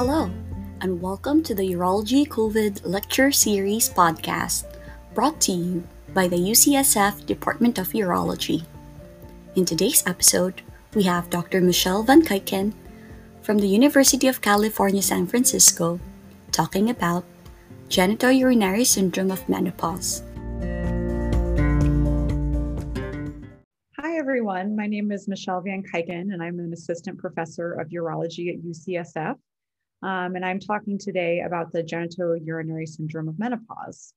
Hello, and welcome to the Urology COVID Lecture Series podcast, brought to you by the UCSF Department of Urology. In today's episode, we have Dr. Michelle Van Kuiken from the University of California, San Francisco, talking about genitourinary syndrome of menopause. Hi, everyone. My name is Michelle Van Kuiken, and I'm an assistant professor of urology at UCSF. Um, and I'm talking today about the genitourinary syndrome of menopause.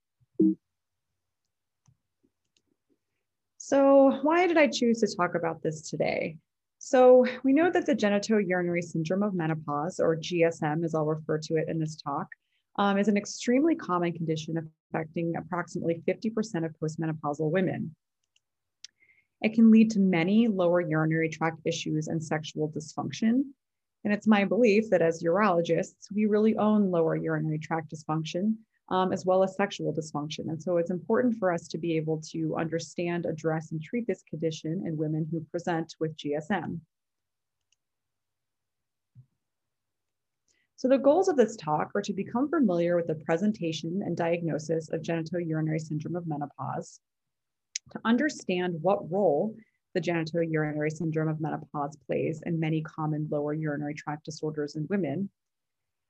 So, why did I choose to talk about this today? So, we know that the genitourinary syndrome of menopause, or GSM as I'll refer to it in this talk, um, is an extremely common condition affecting approximately 50% of postmenopausal women. It can lead to many lower urinary tract issues and sexual dysfunction. And it's my belief that as urologists, we really own lower urinary tract dysfunction um, as well as sexual dysfunction. And so it's important for us to be able to understand, address, and treat this condition in women who present with GSM. So the goals of this talk are to become familiar with the presentation and diagnosis of genitourinary syndrome of menopause, to understand what role the genitourinary syndrome of menopause plays in many common lower urinary tract disorders in women,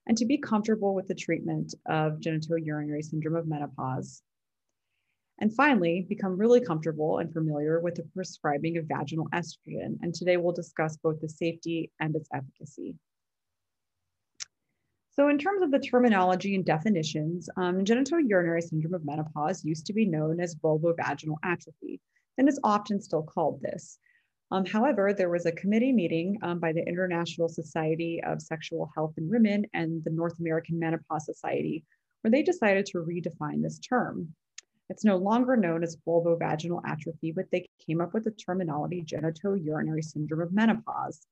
and to be comfortable with the treatment of genitourinary syndrome of menopause. And finally, become really comfortable and familiar with the prescribing of vaginal estrogen. And today we'll discuss both the safety and its efficacy. So in terms of the terminology and definitions, um, genitourinary syndrome of menopause used to be known as vulvovaginal atrophy and is often still called this. Um, however, there was a committee meeting um, by the International Society of Sexual Health in Women and the North American Menopause Society, where they decided to redefine this term. It's no longer known as vulvovaginal atrophy, but they came up with the terminology genitourinary syndrome of menopause.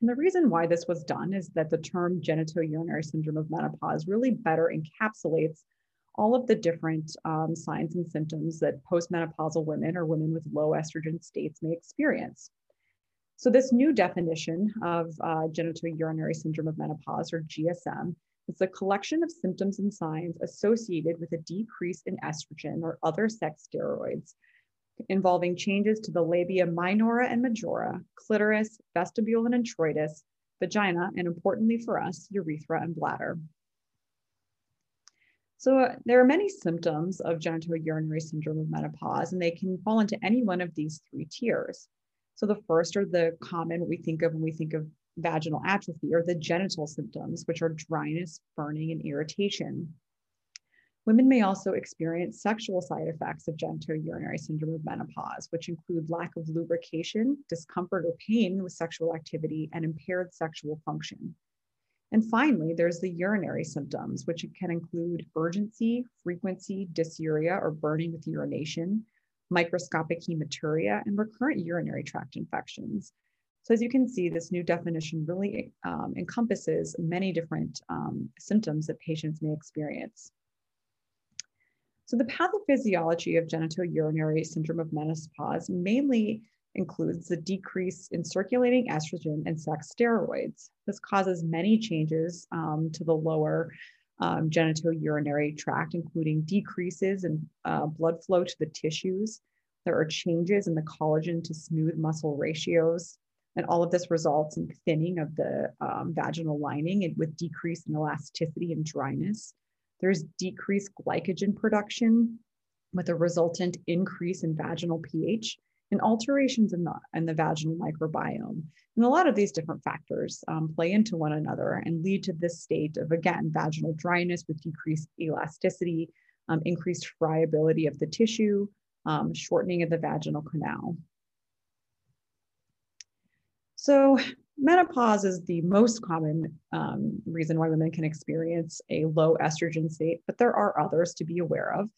And the reason why this was done is that the term genitourinary syndrome of menopause really better encapsulates all of the different um, signs and symptoms that postmenopausal women or women with low estrogen states may experience. So this new definition of uh, genitourinary syndrome of menopause or GSM is a collection of symptoms and signs associated with a decrease in estrogen or other sex steroids involving changes to the labia minora and majora, clitoris, vestibule and introitus, vagina, and importantly for us, urethra and bladder. So uh, there are many symptoms of genitourinary syndrome of menopause, and they can fall into any one of these three tiers. So the first are the common we think of when we think of vaginal atrophy or the genital symptoms, which are dryness, burning, and irritation. Women may also experience sexual side effects of genitourinary syndrome of menopause, which include lack of lubrication, discomfort or pain with sexual activity, and impaired sexual function. And finally, there's the urinary symptoms, which can include urgency, frequency, dysuria or burning with urination, microscopic hematuria, and recurrent urinary tract infections. So as you can see, this new definition really um, encompasses many different um, symptoms that patients may experience. So the pathophysiology of genitourinary syndrome of menopause mainly includes the decrease in circulating estrogen and sex steroids. This causes many changes um, to the lower um, genitourinary tract, including decreases in uh, blood flow to the tissues. There are changes in the collagen to smooth muscle ratios. And all of this results in thinning of the um, vaginal lining and with decrease in elasticity and dryness. There's decreased glycogen production with a resultant increase in vaginal pH and alterations in the, in the vaginal microbiome. And a lot of these different factors um, play into one another and lead to this state of, again, vaginal dryness with decreased elasticity, um, increased friability of the tissue, um, shortening of the vaginal canal. So menopause is the most common um, reason why women can experience a low estrogen state, but there are others to be aware of.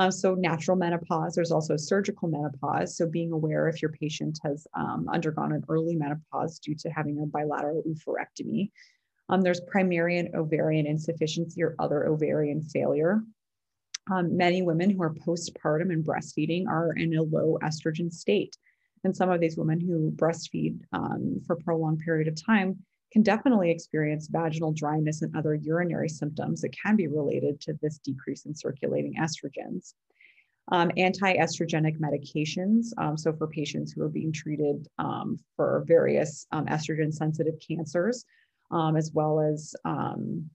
Uh, so natural menopause, there's also surgical menopause. So being aware if your patient has um, undergone an early menopause due to having a bilateral oophorectomy. Um, there's primary and ovarian insufficiency or other ovarian failure. Um, many women who are postpartum and breastfeeding are in a low estrogen state. And some of these women who breastfeed um, for a prolonged period of time can definitely experience vaginal dryness and other urinary symptoms that can be related to this decrease in circulating estrogens. Um, anti-estrogenic medications, um, so for patients who are being treated um, for various um, estrogen-sensitive cancers, um, as well as um,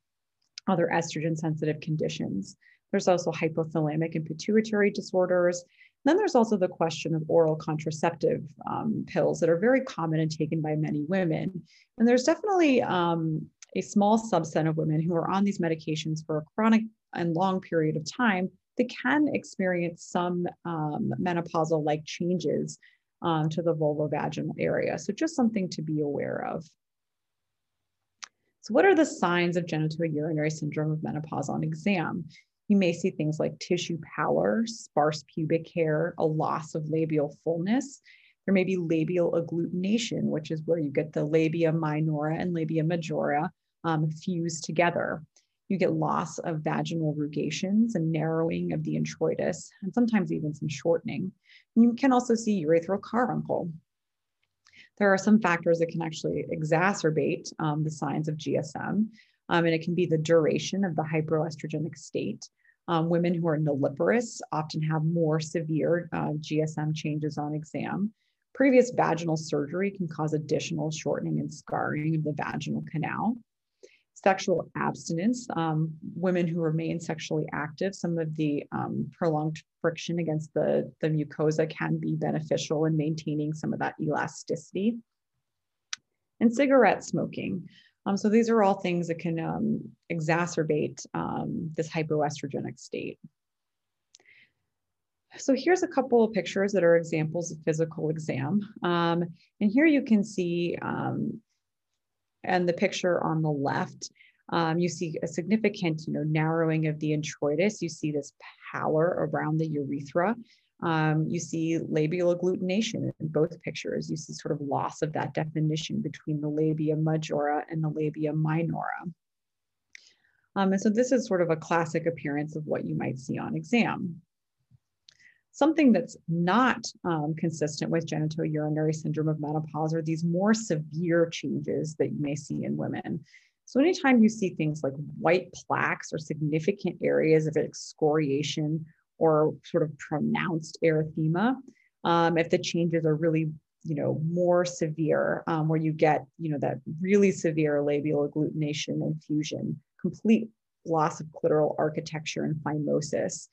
other estrogen-sensitive conditions. There's also hypothalamic and pituitary disorders, then there's also the question of oral contraceptive um, pills that are very common and taken by many women. And there's definitely um, a small subset of women who are on these medications for a chronic and long period of time that can experience some um, menopausal like changes um, to the vulvovaginal area. So just something to be aware of. So what are the signs of genitourinary syndrome of menopause on exam? You may see things like tissue pallor, sparse pubic hair, a loss of labial fullness. There may be labial agglutination, which is where you get the labia minora and labia majora um, fused together. You get loss of vaginal rugations and narrowing of the introitus, and sometimes even some shortening. You can also see urethral caruncle. There are some factors that can actually exacerbate um, the signs of GSM, um, and it can be the duration of the hyperestrogenic state. Um, women who are nulliparous often have more severe uh, GSM changes on exam. Previous vaginal surgery can cause additional shortening and scarring of the vaginal canal. Sexual abstinence, um, women who remain sexually active, some of the um, prolonged friction against the, the mucosa can be beneficial in maintaining some of that elasticity. And cigarette smoking. Um, so these are all things that can um, exacerbate um, this hypoestrogenic state. So here's a couple of pictures that are examples of physical exam. Um, and here you can see, um, and the picture on the left, um, you see a significant you know, narrowing of the introitus. You see this pallor around the urethra. Um, you see labial agglutination in both pictures. You see sort of loss of that definition between the labia majora and the labia minora. Um, and so this is sort of a classic appearance of what you might see on exam. Something that's not um, consistent with genitourinary syndrome of menopause are these more severe changes that you may see in women. So anytime you see things like white plaques or significant areas of excoriation or sort of pronounced erythema. Um, if the changes are really, you know, more severe, um, where you get, you know, that really severe labial agglutination and fusion, complete loss of clitoral architecture and phimosis.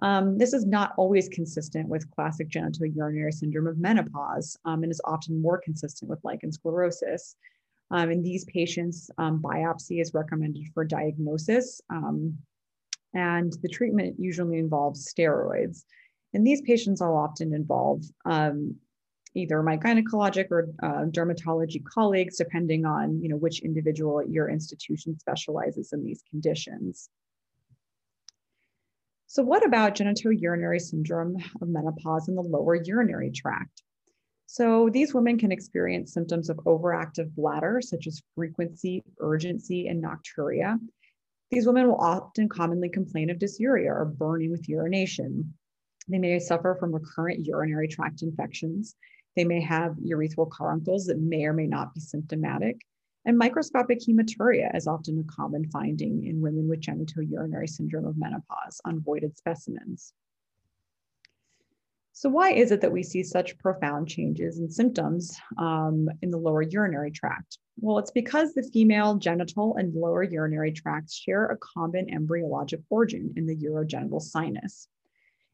Um, this is not always consistent with classic genitourinary syndrome of menopause um, and is often more consistent with lichen sclerosus. Um, in these patients, um, biopsy is recommended for diagnosis. And the treatment usually involves steroids. And these patients will often involve um, either my gynecologic or uh, dermatology colleagues, depending on you know, which individual at your institution specializes in these conditions. So what about genitourinary syndrome of menopause in the lower urinary tract? So these women can experience symptoms of overactive bladder, such as frequency, urgency, and nocturia. These women will often commonly complain of dysuria or burning with urination. They may suffer from recurrent urinary tract infections. They may have urethral caruncles that may or may not be symptomatic. And microscopic hematuria is often a common finding in women with genitourinary syndrome of menopause on voided specimens. So why is it that we see such profound changes in symptoms um, in the lower urinary tract? Well, it's because the female genital and lower urinary tracts share a common embryologic origin in the urogenital sinus.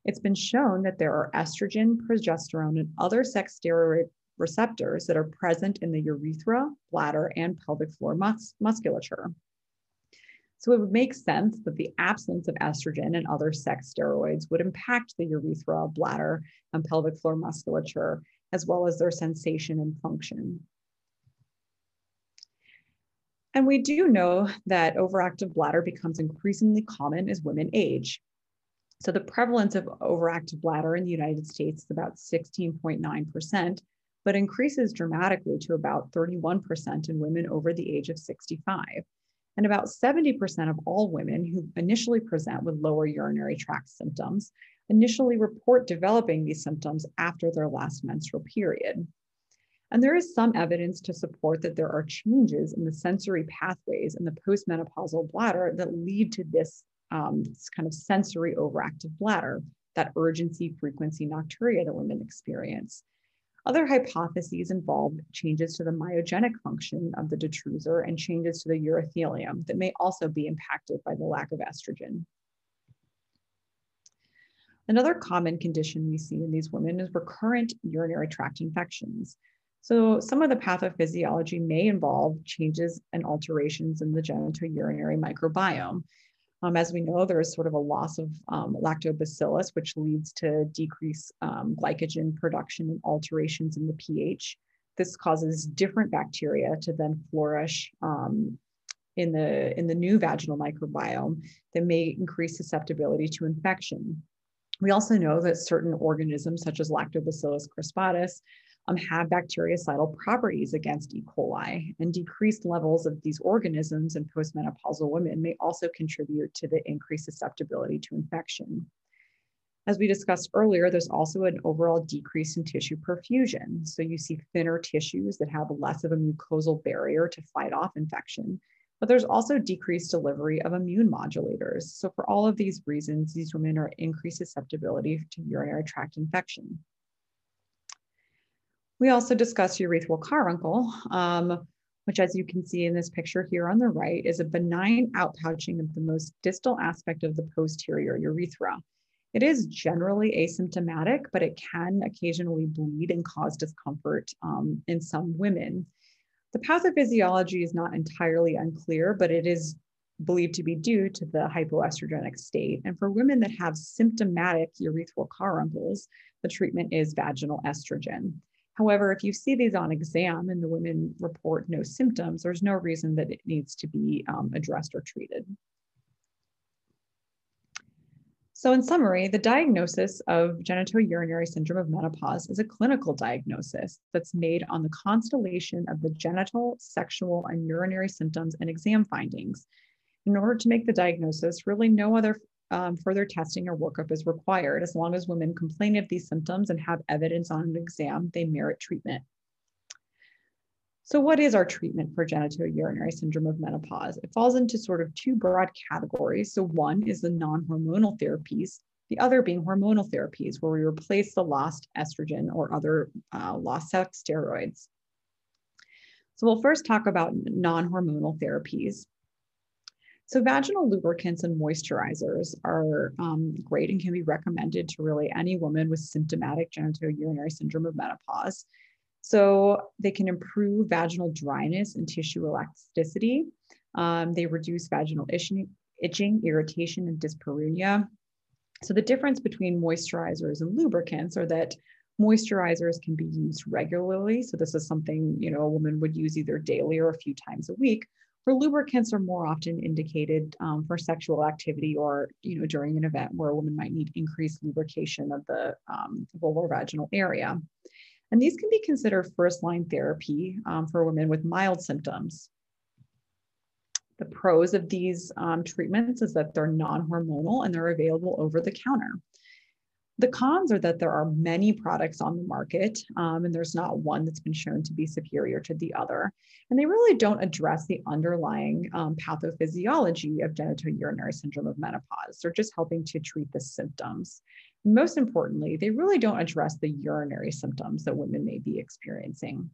It's been shown that there are estrogen, progesterone, and other sex steroid receptors that are present in the urethra, bladder, and pelvic floor mus musculature. So it would make sense that the absence of estrogen and other sex steroids would impact the urethra, bladder, and pelvic floor musculature, as well as their sensation and function. And we do know that overactive bladder becomes increasingly common as women age. So the prevalence of overactive bladder in the United States is about 16.9%, but increases dramatically to about 31% in women over the age of 65. And about 70% of all women who initially present with lower urinary tract symptoms initially report developing these symptoms after their last menstrual period. And there is some evidence to support that there are changes in the sensory pathways in the postmenopausal bladder that lead to this, um, this kind of sensory overactive bladder, that urgency frequency nocturia that women experience. Other hypotheses involve changes to the myogenic function of the detrusor and changes to the urothelium that may also be impacted by the lack of estrogen. Another common condition we see in these women is recurrent urinary tract infections. So some of the pathophysiology may involve changes and alterations in the genitourinary microbiome. Um, as we know, there is sort of a loss of um, lactobacillus, which leads to decreased um, glycogen production and alterations in the pH. This causes different bacteria to then flourish um, in the in the new vaginal microbiome that may increase susceptibility to infection. We also know that certain organisms, such as Lactobacillus crispatus, um, have bactericidal properties against E. coli, and decreased levels of these organisms in postmenopausal women may also contribute to the increased susceptibility to infection. As we discussed earlier, there's also an overall decrease in tissue perfusion. So you see thinner tissues that have less of a mucosal barrier to fight off infection, but there's also decreased delivery of immune modulators. So for all of these reasons, these women are increased susceptibility to urinary tract infection. We also discussed urethral caruncle, um, which as you can see in this picture here on the right is a benign outpouching of the most distal aspect of the posterior urethra. It is generally asymptomatic, but it can occasionally bleed and cause discomfort um, in some women. The pathophysiology is not entirely unclear, but it is believed to be due to the hypoestrogenic state. And for women that have symptomatic urethral caruncles, the treatment is vaginal estrogen. However, if you see these on exam and the women report no symptoms, there's no reason that it needs to be um, addressed or treated. So in summary, the diagnosis of genitourinary syndrome of menopause is a clinical diagnosis that's made on the constellation of the genital, sexual, and urinary symptoms and exam findings. In order to make the diagnosis, really no other um, further testing or workup is required. As long as women complain of these symptoms and have evidence on an exam, they merit treatment. So what is our treatment for genitourinary syndrome of menopause? It falls into sort of two broad categories. So one is the non-hormonal therapies, the other being hormonal therapies, where we replace the lost estrogen or other uh, lost sex steroids. So we'll first talk about non-hormonal therapies. So vaginal lubricants and moisturizers are um, great and can be recommended to really any woman with symptomatic genitourinary syndrome of menopause. So they can improve vaginal dryness and tissue elasticity. Um, they reduce vaginal itching, itching, irritation, and dyspareunia. So the difference between moisturizers and lubricants are that moisturizers can be used regularly. So this is something you know a woman would use either daily or a few times a week, where lubricants are more often indicated um, for sexual activity or you know during an event where a woman might need increased lubrication of the um, vulvar vaginal area. And these can be considered first line therapy um, for women with mild symptoms. The pros of these um, treatments is that they're non hormonal and they're available over the counter. The cons are that there are many products on the market, um, and there's not one that's been shown to be superior to the other. And they really don't address the underlying um, pathophysiology of genitourinary syndrome of menopause. They're just helping to treat the symptoms. most importantly, they really don't address the urinary symptoms that women may be experiencing.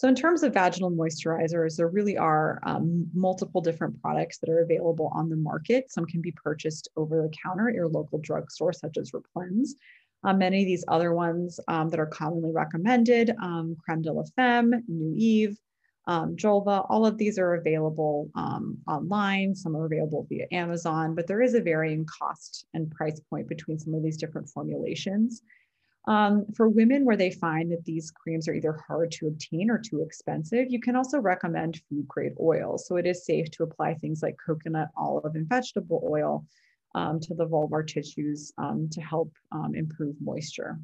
So in terms of vaginal moisturizers, there really are um, multiple different products that are available on the market. Some can be purchased over the counter at your local drugstore, such as Replens. Uh, many of these other ones um, that are commonly recommended, um, Creme de la Femme, New Eve, um, Julva, all of these are available um, online. Some are available via Amazon, but there is a varying cost and price point between some of these different formulations. Um, for women where they find that these creams are either hard to obtain or too expensive, you can also recommend food grade oils. So it is safe to apply things like coconut, olive, and vegetable oil um, to the vulvar tissues um, to help um, improve moisture.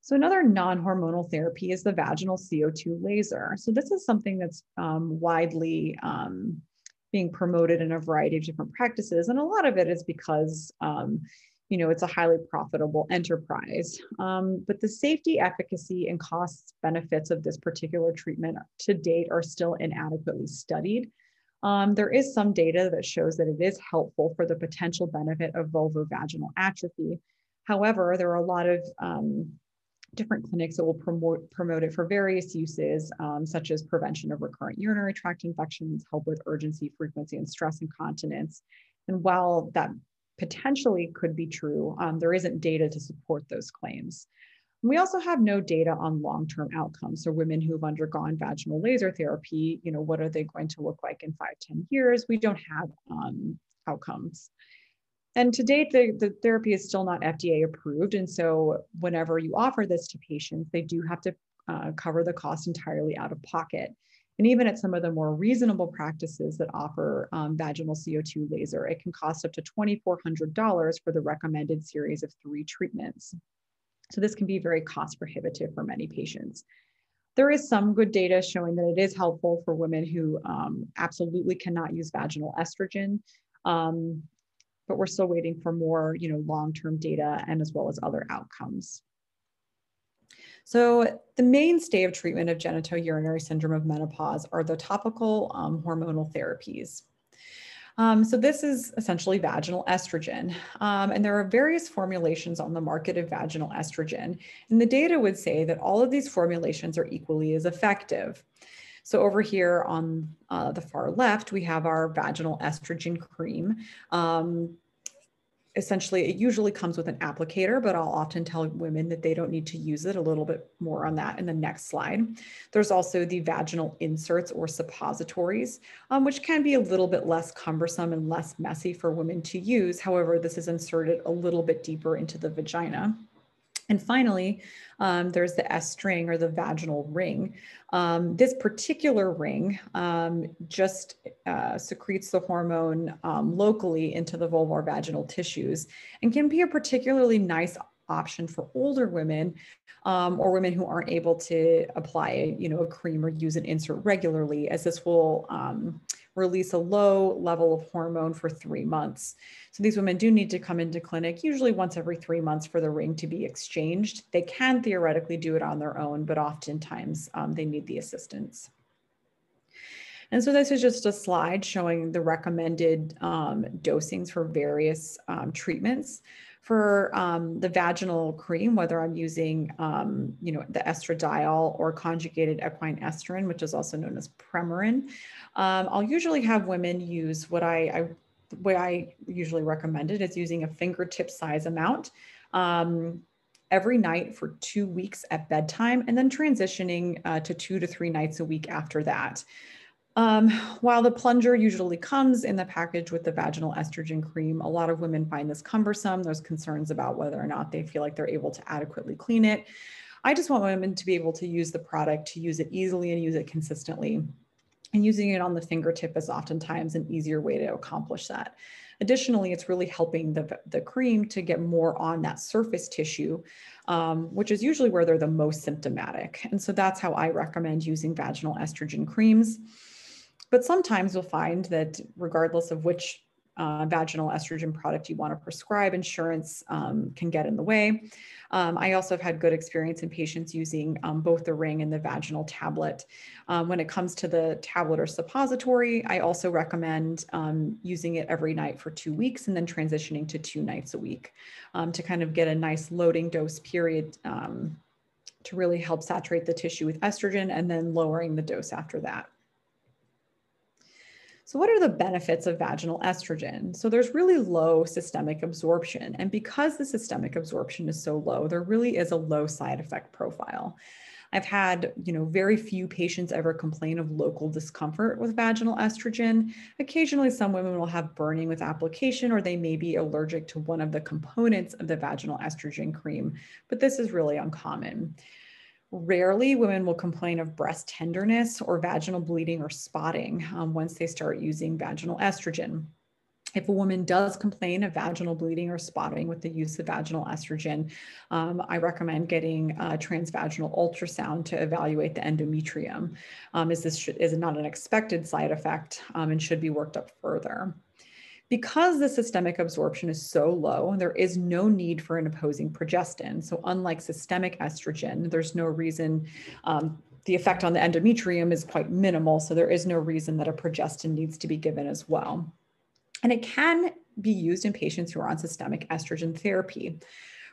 So another non-hormonal therapy is the vaginal CO2 laser. So this is something that's um, widely um, being promoted in a variety of different practices. And a lot of it is because you know, it's a highly profitable enterprise. Um, but the safety, efficacy, and cost benefits of this particular treatment to date are still inadequately studied. Um, there is some data that shows that it is helpful for the potential benefit of vulvovaginal atrophy. However, there are a lot of um, different clinics that will promote, promote it for various uses, um, such as prevention of recurrent urinary tract infections, help with urgency, frequency, and stress incontinence. And while that potentially could be true, um, there isn't data to support those claims. We also have no data on long-term outcomes. So women who've undergone vaginal laser therapy, you know, what are they going to look like in five, 10 years? We don't have um, outcomes. And to date, the, the therapy is still not FDA approved. And so whenever you offer this to patients, they do have to uh, cover the cost entirely out of pocket. And even at some of the more reasonable practices that offer um, vaginal CO2 laser, it can cost up to $2,400 for the recommended series of three treatments. So this can be very cost prohibitive for many patients. There is some good data showing that it is helpful for women who um, absolutely cannot use vaginal estrogen. Um, but we're still waiting for more, you know, long-term data and as well as other outcomes. So the mainstay of treatment of genitourinary syndrome of menopause are the topical um, hormonal therapies. Um, so this is essentially vaginal estrogen. Um, and there are various formulations on the market of vaginal estrogen. And the data would say that all of these formulations are equally as effective. So over here on uh, the far left, we have our vaginal estrogen cream. Um, essentially it usually comes with an applicator, but I'll often tell women that they don't need to use it a little bit more on that in the next slide. There's also the vaginal inserts or suppositories, um, which can be a little bit less cumbersome and less messy for women to use. However, this is inserted a little bit deeper into the vagina. And finally, um, there's the Estring or the vaginal ring. Um, this particular ring um, just uh, secretes the hormone um, locally into the vulvar vaginal tissues and can be a particularly nice option for older women um, or women who aren't able to apply you know, a cream or use an insert regularly as this will um, release a low level of hormone for three months. So these women do need to come into clinic usually once every three months for the ring to be exchanged. They can theoretically do it on their own, but oftentimes um, they need the assistance. And so this is just a slide showing the recommended um, dosings for various um, treatments for um, the vaginal cream, whether I'm using, um, you know, the estradiol or conjugated equine estrin, which is also known as Premarin, um, I'll usually have women use what I, I I usually recommend it is using a fingertip size amount um, every night for two weeks at bedtime and then transitioning uh, to two to three nights a week after that. Um, while the plunger usually comes in the package with the vaginal estrogen cream, a lot of women find this cumbersome. There's concerns about whether or not they feel like they're able to adequately clean it. I just want women to be able to use the product, to use it easily and use it consistently. And using it on the fingertip is oftentimes an easier way to accomplish that. Additionally, it's really helping the, the cream to get more on that surface tissue, um, which is usually where they're the most symptomatic. And so that's how I recommend using vaginal estrogen creams. But sometimes you'll find that regardless of which uh, vaginal estrogen product you want to prescribe, insurance um, can get in the way. Um, I also have had good experience in patients using um, both the ring and the vaginal tablet. Um, when it comes to the tablet or suppository, I also recommend um, using it every night for two weeks and then transitioning to two nights a week um, to kind of get a nice loading dose period to really help saturate the tissue with estrogen and then lowering the dose after that. So, what are the benefits of vaginal estrogen? So, there's really low systemic absorption. And because the systemic absorption is so low, there really is a low side effect profile. I've had, you know, very few patients ever complain of local discomfort with vaginal estrogen. Occasionally, some women will have burning with application, or they may be allergic to one of the components of the vaginal estrogen cream, but this is really uncommon. Rarely, women will complain of breast tenderness or vaginal bleeding or spotting um, once they start using vaginal estrogen. If a woman does complain of vaginal bleeding or spotting with the use of vaginal estrogen, um, I recommend getting a transvaginal ultrasound to evaluate the endometrium, um, as this is not an expected side effect um, and should be worked up further. Because the systemic absorption is so low, there is no need for an opposing progestin. So, unlike systemic estrogen, there's no reason um, the effect on the endometrium is quite minimal. So, there is no reason that a progestin needs to be given as well. And it can be used in patients who are on systemic estrogen therapy.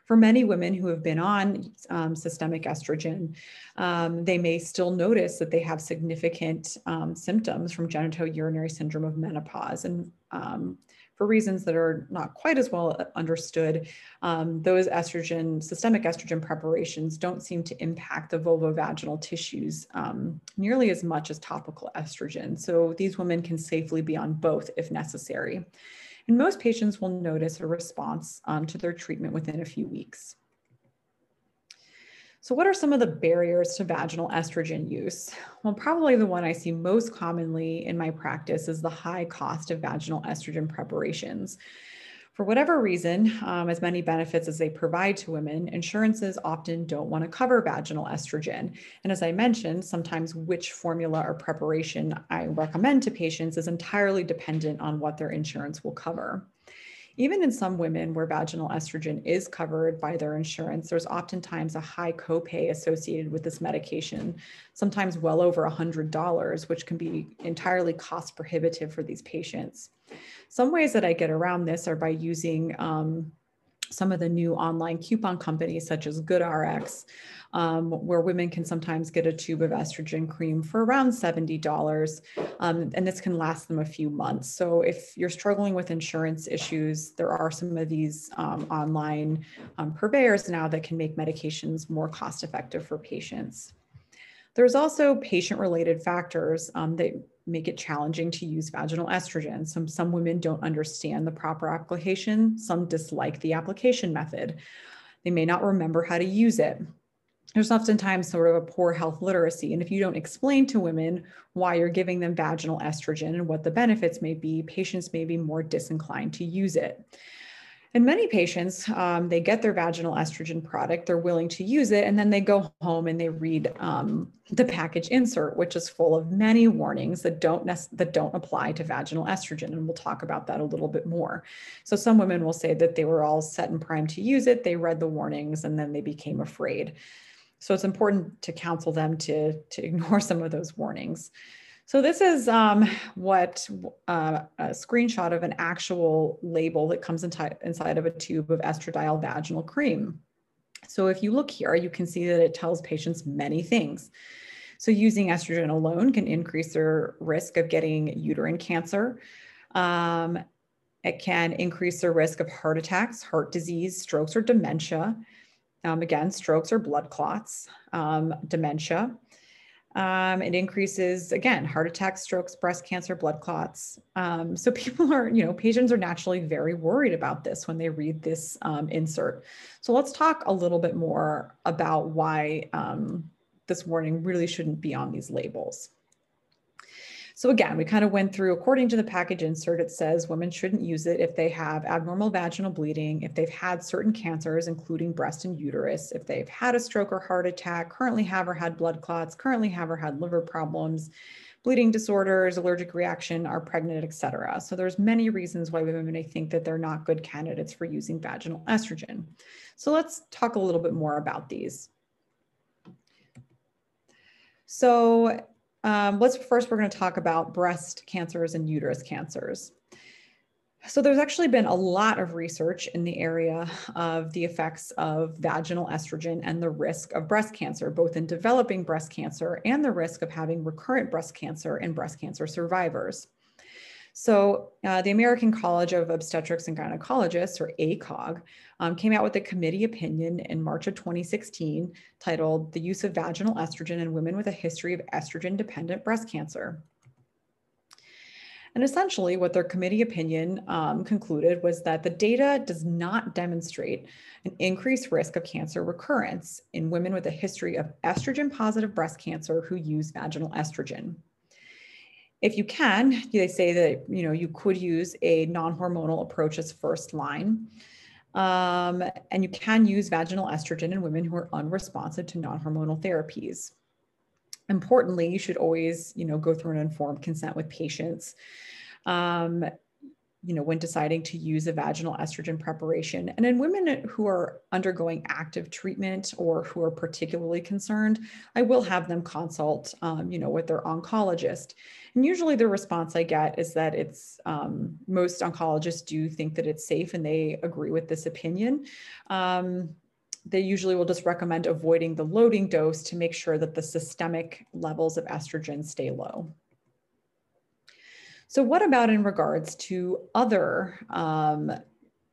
For many women who have been on um, systemic estrogen, um, they may still notice that they have significant um, symptoms from genitourinary syndrome of menopause. And um, for reasons that are not quite as well understood, um, those estrogen, systemic estrogen preparations don't seem to impact the vulvovaginal tissues um, nearly as much as topical estrogen. So these women can safely be on both if necessary. And most patients will notice a response um, to their treatment within a few weeks. So what are some of the barriers to vaginal estrogen use? Well, probably the one I see most commonly in my practice is the high cost of vaginal estrogen preparations. For whatever reason, um, as many benefits as they provide to women, insurances often don't want to cover vaginal estrogen. And as I mentioned, sometimes which formula or preparation I recommend to patients is entirely dependent on what their insurance will cover. Even in some women where vaginal estrogen is covered by their insurance, there's oftentimes a high copay associated with this medication, sometimes well over $100, which can be entirely cost prohibitive for these patients. Some ways that I get around this are by using um, some of the new online coupon companies such as GoodRx, um, where women can sometimes get a tube of estrogen cream for around $70. Um, and this can last them a few months. So if you're struggling with insurance issues, there are some of these um, online um, purveyors now that can make medications more cost effective for patients. There's also patient related factors um, that make it challenging to use vaginal estrogen. Some, some women don't understand the proper application, some dislike the application method. They may not remember how to use it. There's oftentimes sort of a poor health literacy. And if you don't explain to women why you're giving them vaginal estrogen and what the benefits may be, patients may be more disinclined to use it. And many patients, um, they get their vaginal estrogen product, they're willing to use it, and then they go home and they read um, the package insert, which is full of many warnings that don't that don't apply to vaginal estrogen, and we'll talk about that a little bit more. So some women will say that they were all set and primed to use it, they read the warnings, and then they became afraid. So it's important to counsel them to to ignore some of those warnings. So this is um, what uh, a screenshot of an actual label that comes inside of a tube of estradiol vaginal cream. So if you look here, you can see that it tells patients many things. So using estrogen alone can increase their risk of getting uterine cancer. Um, it can increase their risk of heart attacks, heart disease, strokes, or dementia. Um, again, strokes or blood clots, um, dementia. Um, it increases, again, heart attacks, strokes, breast cancer, blood clots. Um, so people are, you know, patients are naturally very worried about this when they read this um, insert. So let's talk a little bit more about why um, this warning really shouldn't be on these labels. So again, we kind of went through, according to the package insert, it says women shouldn't use it if they have abnormal vaginal bleeding, if they've had certain cancers, including breast and uterus, if they've had a stroke or heart attack, currently have or had blood clots, currently have or had liver problems, bleeding disorders, allergic reaction, are pregnant, etc. So there's many reasons why women may think that they're not good candidates for using vaginal estrogen. So let's talk a little bit more about these. So um, let's first, we're going to talk about breast cancers and uterus cancers. So there's actually been a lot of research in the area of the effects of vaginal estrogen and the risk of breast cancer, both in developing breast cancer and the risk of having recurrent breast cancer in breast cancer survivors. So uh, the American College of Obstetrics and Gynecologists, or ACOG, um, came out with a committee opinion in March of 2016 titled The Use of Vaginal Estrogen in Women with a History of Estrogen Dependent Breast Cancer. And essentially, what their committee opinion um, concluded was that the data does not demonstrate an increased risk of cancer recurrence in women with a history of estrogen positive breast cancer who use vaginal estrogen if you can, they say that you know you could use a non-hormonal approach as first line. Um, and you can use vaginal estrogen in women who are unresponsive to non-hormonal therapies. Importantly, you should always, you know, go through an informed consent with patients. Um, you know, when deciding to use a vaginal estrogen preparation. And in women who are undergoing active treatment or who are particularly concerned, I will have them consult, um, you know, with their oncologist. And usually the response I get is that it's um, most oncologists do think that it's safe and they agree with this opinion. Um, they usually will just recommend avoiding the loading dose to make sure that the systemic levels of estrogen stay low. So what about in regards to other um,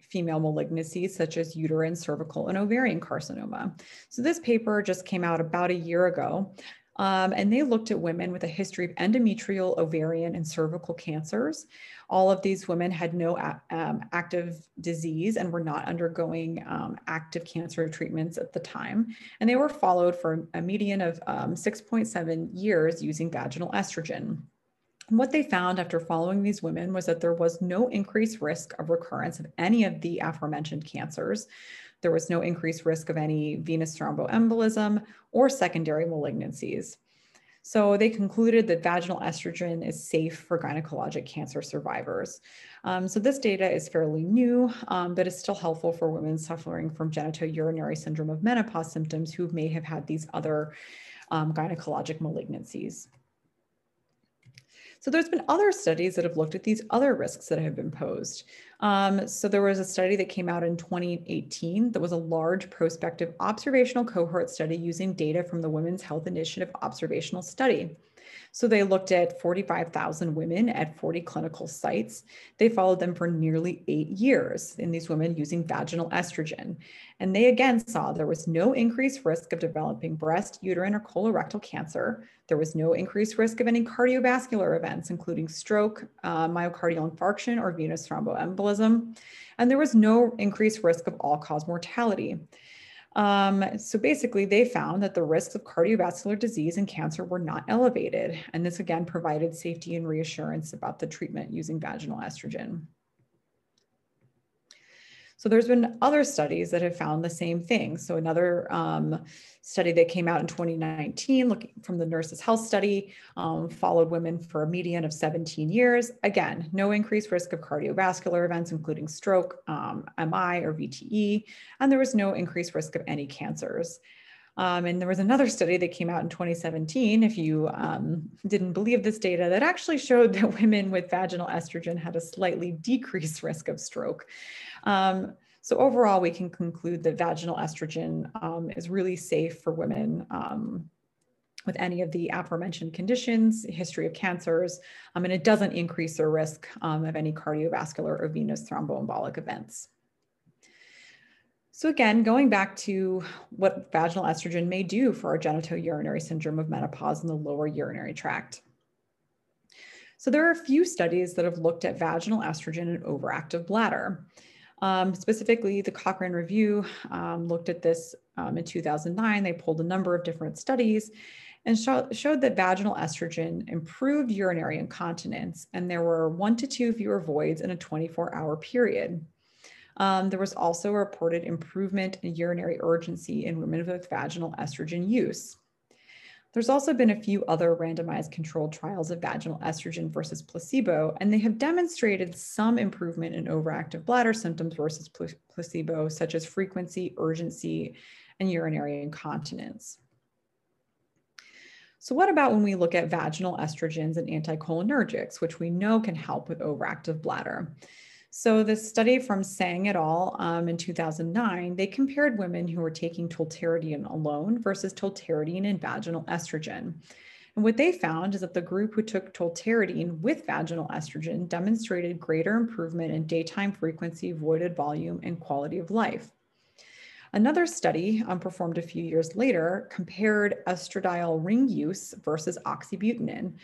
female malignancies such as uterine, cervical, and ovarian carcinoma? So this paper just came out about a year ago. Um, and they looked at women with a history of endometrial, ovarian, and cervical cancers. All of these women had no um, active disease and were not undergoing um, active cancer treatments at the time. And they were followed for a median of um, 6.7 years using vaginal estrogen. And what they found after following these women was that there was no increased risk of recurrence of any of the aforementioned cancers. There was no increased risk of any venous thromboembolism or secondary malignancies. So they concluded that vaginal estrogen is safe for gynecologic cancer survivors. Um, so this data is fairly new, um, but is still helpful for women suffering from genitourinary syndrome of menopause symptoms who may have had these other um, gynecologic malignancies. So there's been other studies that have looked at these other risks that have been posed. Um, so there was a study that came out in 2018 that was a large prospective observational cohort study using data from the Women's Health Initiative observational study. So they looked at 45,000 women at 40 clinical sites. They followed them for nearly eight years in these women using vaginal estrogen. And they again saw there was no increased risk of developing breast, uterine, or colorectal cancer. There was no increased risk of any cardiovascular events, including stroke, uh, myocardial infarction, or venous thromboembolism. And there was no increased risk of all cause mortality. Um, so basically, they found that the risks of cardiovascular disease and cancer were not elevated. And this again provided safety and reassurance about the treatment using vaginal estrogen. So there's been other studies that have found the same thing. So another um, study that came out in 2019, looking from the Nurses Health Study, um, followed women for a median of 17 years. Again, no increased risk of cardiovascular events, including stroke, um, MI, or VTE, and there was no increased risk of any cancers. Um, and there was another study that came out in 2017, if you um, didn't believe this data, that actually showed that women with vaginal estrogen had a slightly decreased risk of stroke. Um, so overall, we can conclude that vaginal estrogen um, is really safe for women um, with any of the aforementioned conditions, history of cancers, um, and it doesn't increase their risk of any cardiovascular or venous thromboembolic events. So again, going back to what vaginal estrogen may do for our genitourinary syndrome of menopause in the lower urinary tract. So there are a few studies that have looked at vaginal estrogen and overactive bladder. Um, specifically, the Cochrane Review um, looked at this um, in 2009. They pulled a number of different studies and show, showed that vaginal estrogen improved urinary incontinence, and there were one to two fewer voids in a 24 hour period. Um, there was also a reported improvement in urinary urgency in women with vaginal estrogen use. There's also been a few other randomized controlled trials of vaginal estrogen versus placebo, and they have demonstrated some improvement in overactive bladder symptoms versus placebo, such as frequency, urgency, and urinary incontinence. So what about when we look at vaginal estrogens and anticholinergics, which we know can help with overactive bladder? So the study from Sang et al. Um, in 2009, they compared women who were taking tolterodine alone versus tolterodine and vaginal estrogen. And what they found is that the group who took tolterodine with vaginal estrogen demonstrated greater improvement in daytime frequency, voided volume, and quality of life. Another study um, performed a few years later compared estradiol ring use versus oxybutynin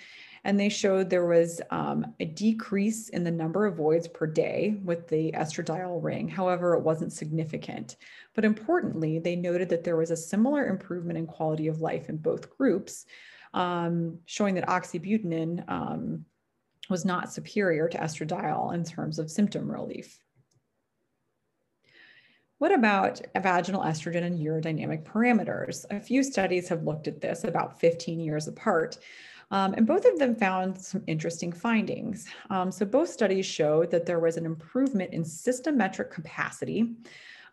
and they showed there was um, a decrease in the number of voids per day with the estradiol ring. However, it wasn't significant. But importantly, they noted that there was a similar improvement in quality of life in both groups, um, showing that oxybutynin um, was not superior to estradiol in terms of symptom relief. What about vaginal estrogen and urodynamic parameters? A few studies have looked at this about 15 years apart. Um, and both of them found some interesting findings. Um, so both studies showed that there was an improvement in cystometric capacity.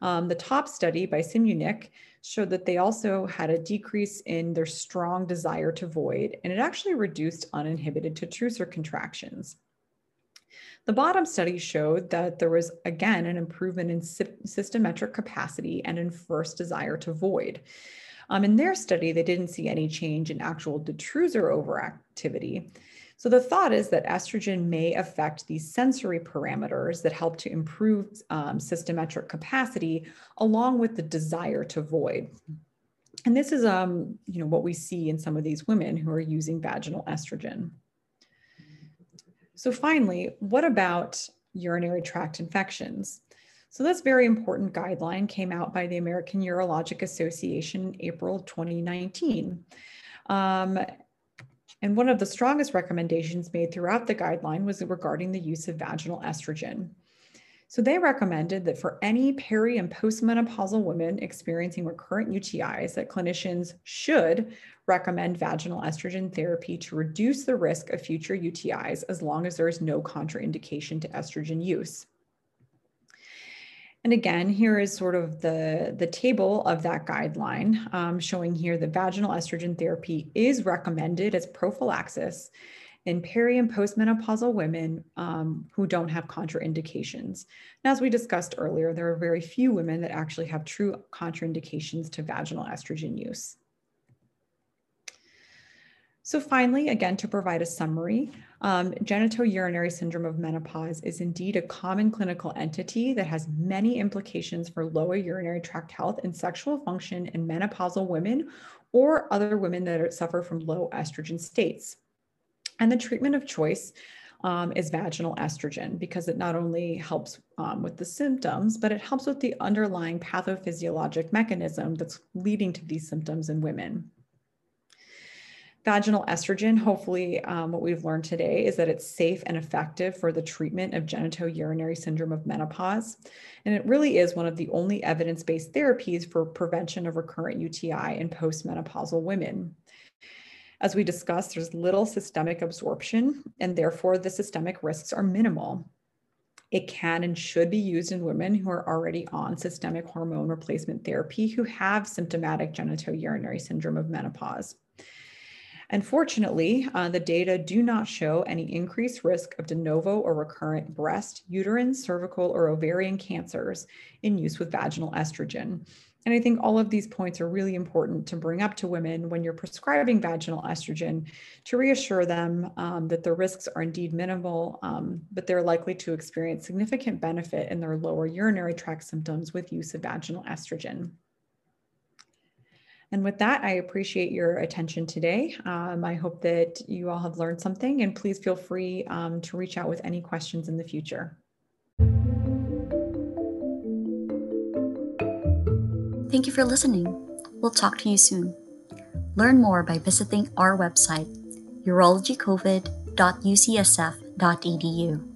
Um, the top study by Simunic showed that they also had a decrease in their strong desire to void, and it actually reduced uninhibited detrusor contractions. The bottom study showed that there was, again, an improvement in cystometric capacity and in first desire to void. Um, in their study, they didn't see any change in actual detrusor overactivity. So the thought is that estrogen may affect these sensory parameters that help to improve um, cystometric capacity along with the desire to void. And this is um, you know, what we see in some of these women who are using vaginal estrogen. So finally, what about urinary tract infections? So this very important guideline came out by the American Urologic Association in April 2019. Um, and one of the strongest recommendations made throughout the guideline was regarding the use of vaginal estrogen. So they recommended that for any peri and postmenopausal women experiencing recurrent UTIs, that clinicians should recommend vaginal estrogen therapy to reduce the risk of future UTIs as long as there is no contraindication to estrogen use. And again, here is sort of the, the table of that guideline um, showing here that vaginal estrogen therapy is recommended as prophylaxis in peri and postmenopausal women um, who don't have contraindications. Now, as we discussed earlier, there are very few women that actually have true contraindications to vaginal estrogen use. So finally, again, to provide a summary, um, genitourinary syndrome of menopause is indeed a common clinical entity that has many implications for lower urinary tract health and sexual function in menopausal women or other women that are, suffer from low estrogen states. And the treatment of choice um, is vaginal estrogen because it not only helps um, with the symptoms, but it helps with the underlying pathophysiologic mechanism that's leading to these symptoms in women. Vaginal estrogen, hopefully, um, what we've learned today is that it's safe and effective for the treatment of genitourinary syndrome of menopause. And it really is one of the only evidence based therapies for prevention of recurrent UTI in postmenopausal women. As we discussed, there's little systemic absorption, and therefore the systemic risks are minimal. It can and should be used in women who are already on systemic hormone replacement therapy who have symptomatic genitourinary syndrome of menopause. Unfortunately, uh, the data do not show any increased risk of de novo or recurrent breast, uterine, cervical, or ovarian cancers in use with vaginal estrogen. And I think all of these points are really important to bring up to women when you're prescribing vaginal estrogen to reassure them um, that the risks are indeed minimal, um, but they're likely to experience significant benefit in their lower urinary tract symptoms with use of vaginal estrogen. And with that, I appreciate your attention today. Um, I hope that you all have learned something, and please feel free um, to reach out with any questions in the future. Thank you for listening. We'll talk to you soon. Learn more by visiting our website, urologycovid.ucsf.edu.